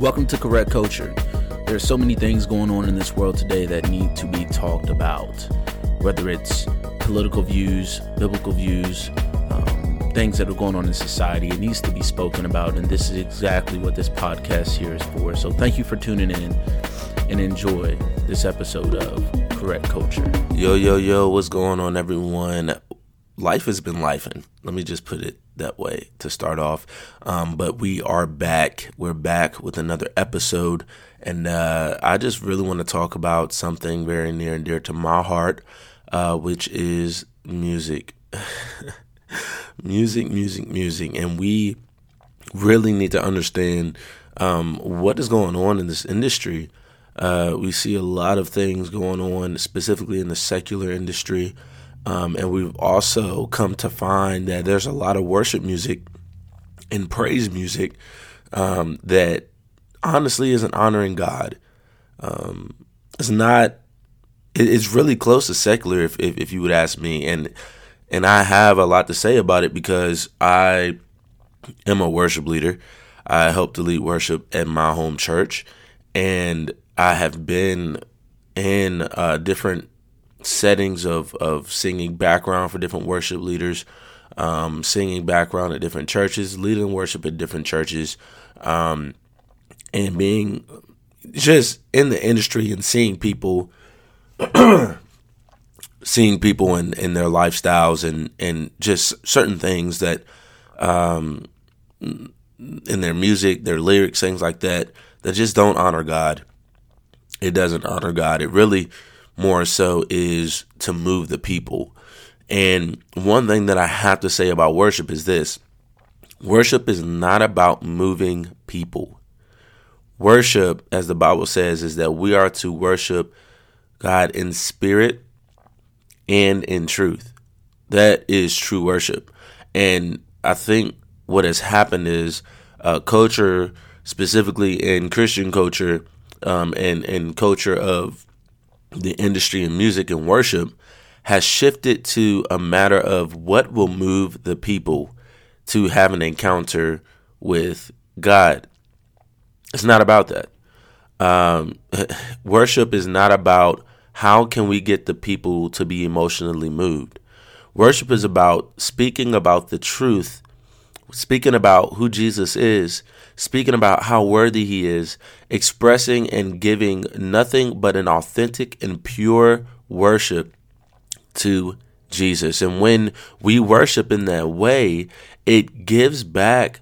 Welcome to Correct Culture. There are so many things going on in this world today that need to be talked about, whether it's political views, biblical views, um, things that are going on in society. It needs to be spoken about, and this is exactly what this podcast here is for. So, thank you for tuning in and enjoy this episode of Correct Culture. Yo, yo, yo, what's going on, everyone? Life has been lifing. Let me just put it that way to start off. Um, but we are back. We're back with another episode. And uh, I just really want to talk about something very near and dear to my heart, uh, which is music. music, music, music. And we really need to understand um, what is going on in this industry. Uh, we see a lot of things going on, specifically in the secular industry. Um, and we've also come to find that there's a lot of worship music and praise music um, that honestly isn't honoring God. Um, it's not. it's really close to secular, if, if, if you would ask me, and and I have a lot to say about it because I am a worship leader. I help to lead worship at my home church, and I have been in uh, different settings of of singing background for different worship leaders, um, singing background at different churches, leading worship at different churches, um, and being just in the industry and seeing people. seeing people in, in their lifestyles and, and just certain things that um, in their music, their lyrics, things like that, that just don't honor God. It doesn't honor God. It really more so is to move the people. And one thing that I have to say about worship is this worship is not about moving people. Worship, as the Bible says, is that we are to worship God in spirit and in truth. That is true worship. And I think what has happened is uh, culture, specifically in Christian culture um, and, and culture of the industry in music and worship has shifted to a matter of what will move the people to have an encounter with God. It's not about that. Um, worship is not about how can we get the people to be emotionally moved. Worship is about speaking about the truth, speaking about who Jesus is, speaking about how worthy he is, expressing and giving nothing but an authentic and pure worship to Jesus. And when we worship in that way, it gives back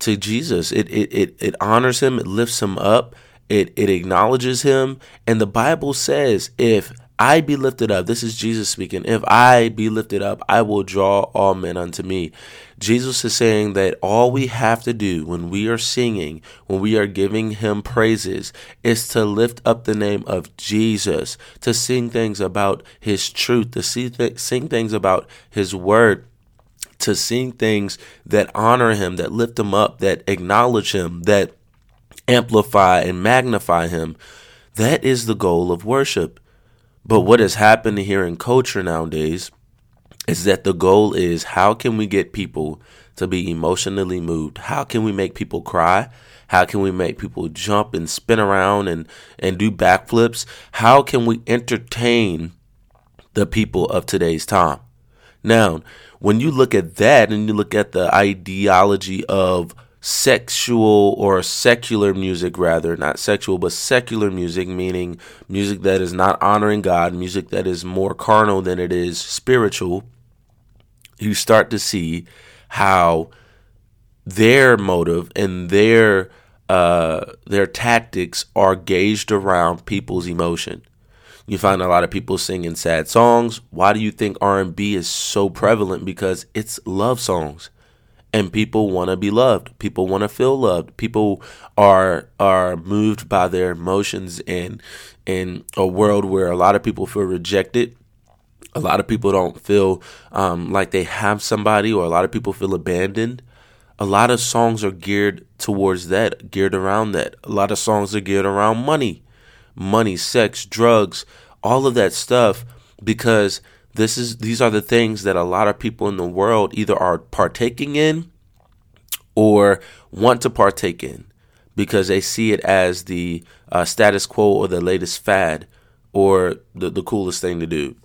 to Jesus. It it it, it honors him, it lifts him up, it it acknowledges him. And the Bible says if I be lifted up. This is Jesus speaking. If I be lifted up, I will draw all men unto me. Jesus is saying that all we have to do when we are singing, when we are giving him praises, is to lift up the name of Jesus, to sing things about his truth, to see th- sing things about his word to sing things that honor him, that lift him up, that acknowledge him, that amplify and magnify him. That is the goal of worship. But what has happened here in culture nowadays is that the goal is how can we get people to be emotionally moved? How can we make people cry? How can we make people jump and spin around and, and do backflips? How can we entertain the people of today's time? Now, when you look at that and you look at the ideology of sexual or secular music rather not sexual but secular music meaning music that is not honoring god music that is more carnal than it is spiritual you start to see how their motive and their uh, their tactics are gauged around people's emotion. You find a lot of people singing sad songs. Why do you think r&b is so prevalent? Because it's love songs and people want to be loved. People want to feel loved. People are are moved by their emotions and in a world where a lot of people feel rejected. A lot of people don't feel um, like they have somebody or a lot of people feel abandoned. A lot of songs are geared towards that geared around that. A lot of songs are geared around money. Money sex drugs all of that stuff because this is these are the things that a lot of people in the world either are partaking in or want to partake in because they see it as the uh, status quo or the latest fad or the, the coolest thing to do.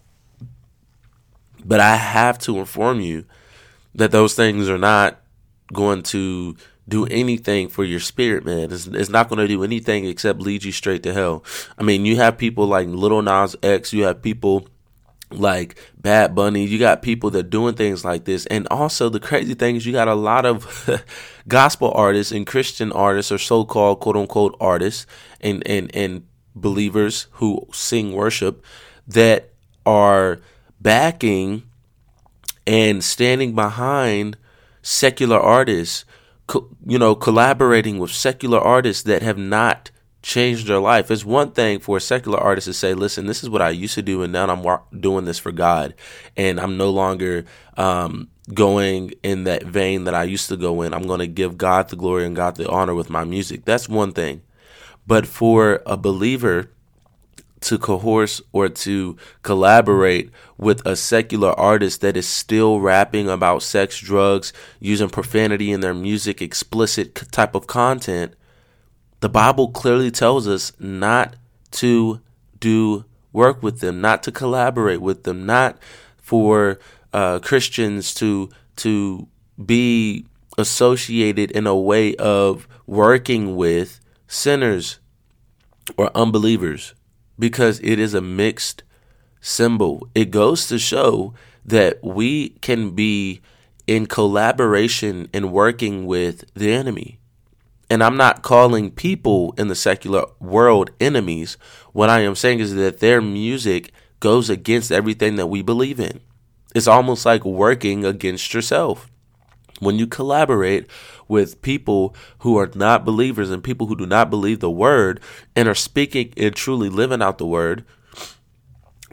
But I have to inform you that those things are not going to do anything for your spirit, man. It's, it's not going to do anything except lead you straight to hell. I mean, you have people like Lil Nas X, you have people like Bad Bunny, you got people that doing things like this. And also, the crazy thing is, you got a lot of gospel artists and Christian artists or so called quote unquote artists and, and, and believers who sing worship that are backing and standing behind secular artists, co- you know, collaborating with secular artists that have not changed their life. It's one thing for a secular artist to say, listen, this is what I used to do, and now I'm doing this for God. And I'm no longer um, going in that vein that I used to go in. I'm going to give God the glory and God the honor with my music. That's one thing. But for a believer to coerce or to collaborate with a secular artist that is still rapping about sex, drugs, using profanity in their music, explicit type of content, the Bible clearly tells us not to do work with them, not to collaborate with them, not for uh, Christians to to be associated in a way of working with sinners or unbelievers because it is a mixed symbol. It goes to show that we can be in collaboration and working with the enemy. And I'm not calling people in the secular world enemies. What I am saying is that their music goes against everything that we believe in. It's almost like working against yourself. When you collaborate with people who are not believers and people who do not believe the word and are speaking and truly living out the word,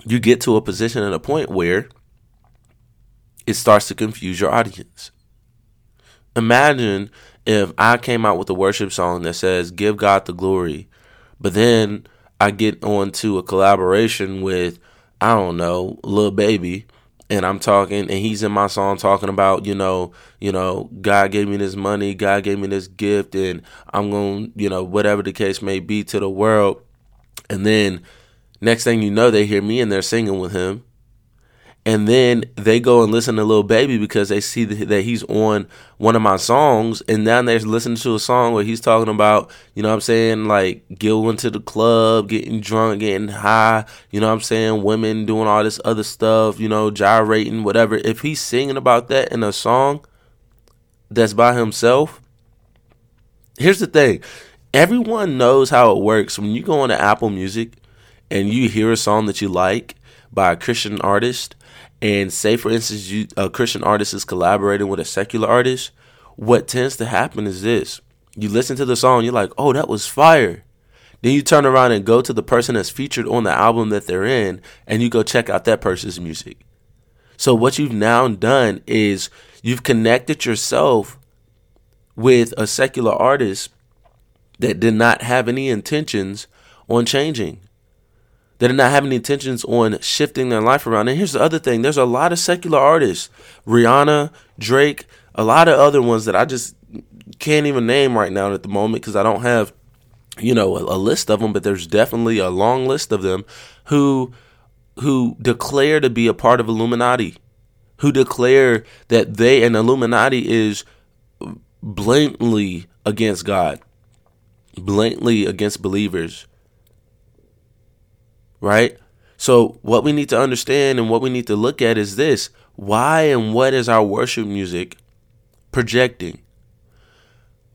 you get to a position and a point where it starts to confuse your audience. Imagine if I came out with a worship song that says, Give God the glory, but then I get on to a collaboration with, I don't know, Lil Baby and I'm talking and he's in my song talking about, you know, you know, God gave me this money, God gave me this gift and I'm going, you know, whatever the case may be to the world. And then next thing you know, they hear me and they're singing with him and then they go and listen to Lil Baby because they see that he's on one of my songs, and now they're listening to a song where he's talking about, you know what I'm saying, like going to the club, getting drunk, getting high, you know what I'm saying, women doing all this other stuff, you know, gyrating, whatever. If he's singing about that in a song that's by himself, here's the thing everyone knows how it works. When you go on to Apple Music and you hear a song that you like by a Christian artist, and say for instance you, a christian artist is collaborating with a secular artist what tends to happen is this. You listen to the song you're like oh that was fire. Then you turn around and go to the person that's featured on the album that they're in and you go check out that person's music. So what you've now done is you've connected yourself with a secular artist that did not have any intentions on changing that are not having intentions on shifting their life around. And here's the other thing. There's a lot of secular artists, Rihanna, Drake, a lot of other ones that I just can't even name right now at the moment because I don't have, you know, a, a list of them, but there's definitely a long list of them who who declare to be a part of Illuminati, who declare that they and Illuminati is blatantly against God, blatantly against believers right? So, what we need to understand and what we need to look at is this why and what is our worship music projecting?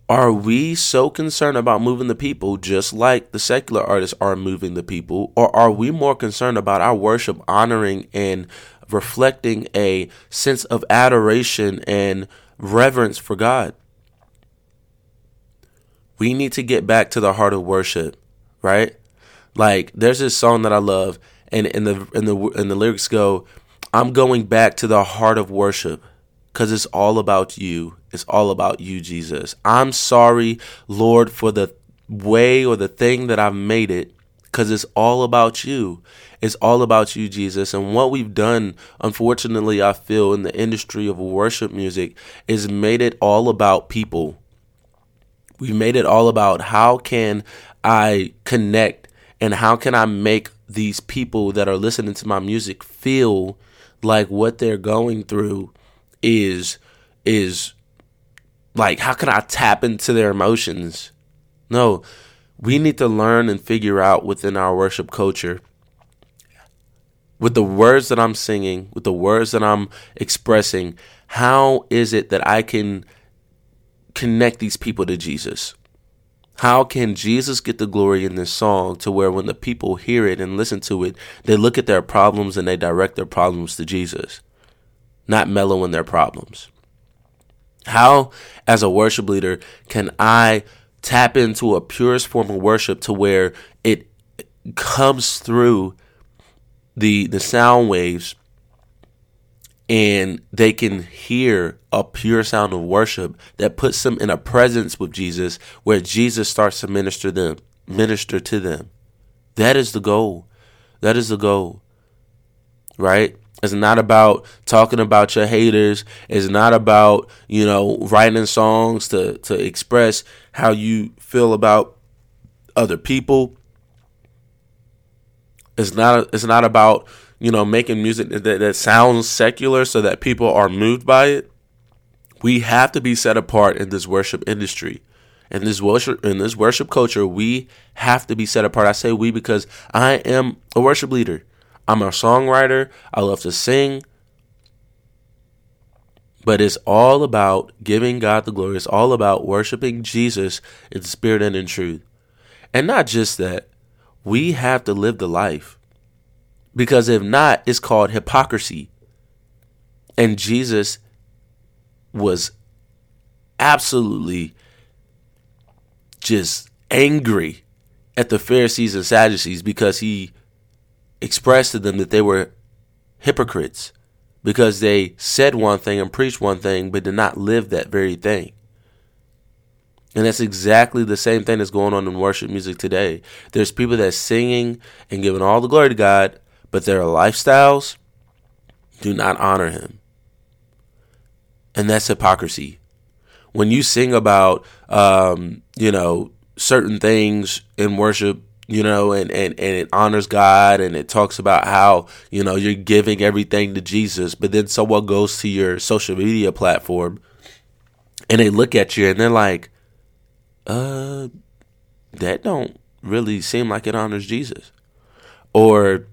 Are we so concerned about moving the people just like the secular artists are moving the people? Or are we more concerned about our worship honoring and reflecting a sense of adoration and reverence for God? We need to get back to the heart of worship, right? Like there's this song that I love, and in the in the in the lyrics go, "I'm going back to the heart of worship." Because it's all about you. It's all about you, Jesus. I'm sorry, Lord, for the way or the thing that I've made it because it's all about you. It's all about you, Jesus. And what we've done, unfortunately, I feel in the industry of worship music is made it all about people. We've made it all about how can I connect and how can I make these people that are listening to my music feel like what they're going through is is like how can I tap into their emotions? No, we need to learn and figure out within our worship culture with the words that I'm singing, with the words that I'm expressing, how is it that I can connect these people to Jesus? How can Jesus get the glory in this song to where when the people hear it and listen to it, they look at their problems and they direct their problems to Jesus, not mellow in their problems? How, as a worship leader, can I tap into a purest form of worship to where it comes through the the sound waves and they can hear a pure sound of worship that puts them in a presence with Jesus where Jesus starts to minister them minister to them. That is the goal. That is the goal right? It's not about talking about your haters. It's not about you know writing songs to to express how you feel about other people. It's not it's not about you know making music that, that sounds secular so that people are moved by it. We have to be set apart in this worship industry. In this worship in this worship culture, we have to be set apart. I say we because I am a worship leader. I'm a songwriter. I love to sing. But it's all about giving God the glory. It's all about worshiping Jesus in spirit and in truth. And not just that, we have to live the life. Because if not, it's called hypocrisy. And Jesus was absolutely just angry at the Pharisees and Sadducees because he expressed to them that they were hypocrites because they said one thing and preached one thing but did not live that very thing. And that's exactly the same thing that's going on in worship music today. There's people that's singing and giving all the glory to God, but their lifestyles do not honor Him. And that's hypocrisy. When you sing about, um, you know, certain things in worship, you know, and, and, and it honors God and it talks about how, you know, you're giving everything to Jesus, but then someone goes to your social media platform and they look at you and they're like, uh, that don't really seem like it honors Jesus. Or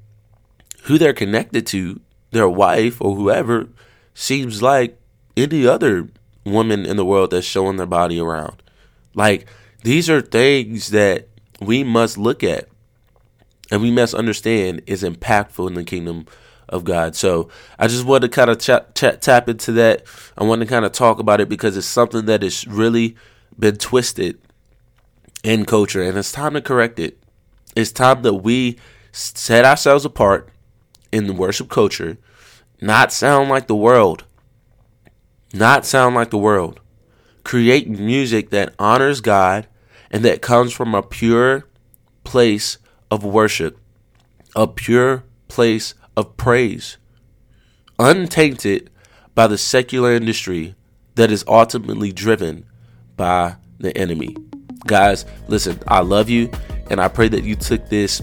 who they're connected to, their wife or whoever, seems like any other woman in the world that's showing their body around. Like, these are things that we must look at and we must understand is impactful in the kingdom of God. So I just want to kind of tap into that. I want to kind of talk about it because it's something that has really been twisted in culture, and it's time to correct it. It's time that we set ourselves apart in the worship culture, not sound like the world, not sound like the world. Create music that honors God and that comes from a pure place of worship, a pure place of praise, untainted by the secular industry that is ultimately driven by the enemy. Guys, listen, I love you, and I pray that you took this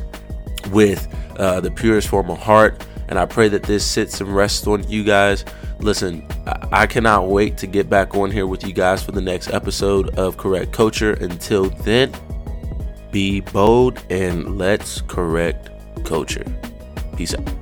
with uh, the purest form of heart. And I pray that this sits and rests on you guys. Listen, I cannot wait to get back on here with you guys for the next episode of Correct Culture. Until then, be bold and let's correct culture. Peace out.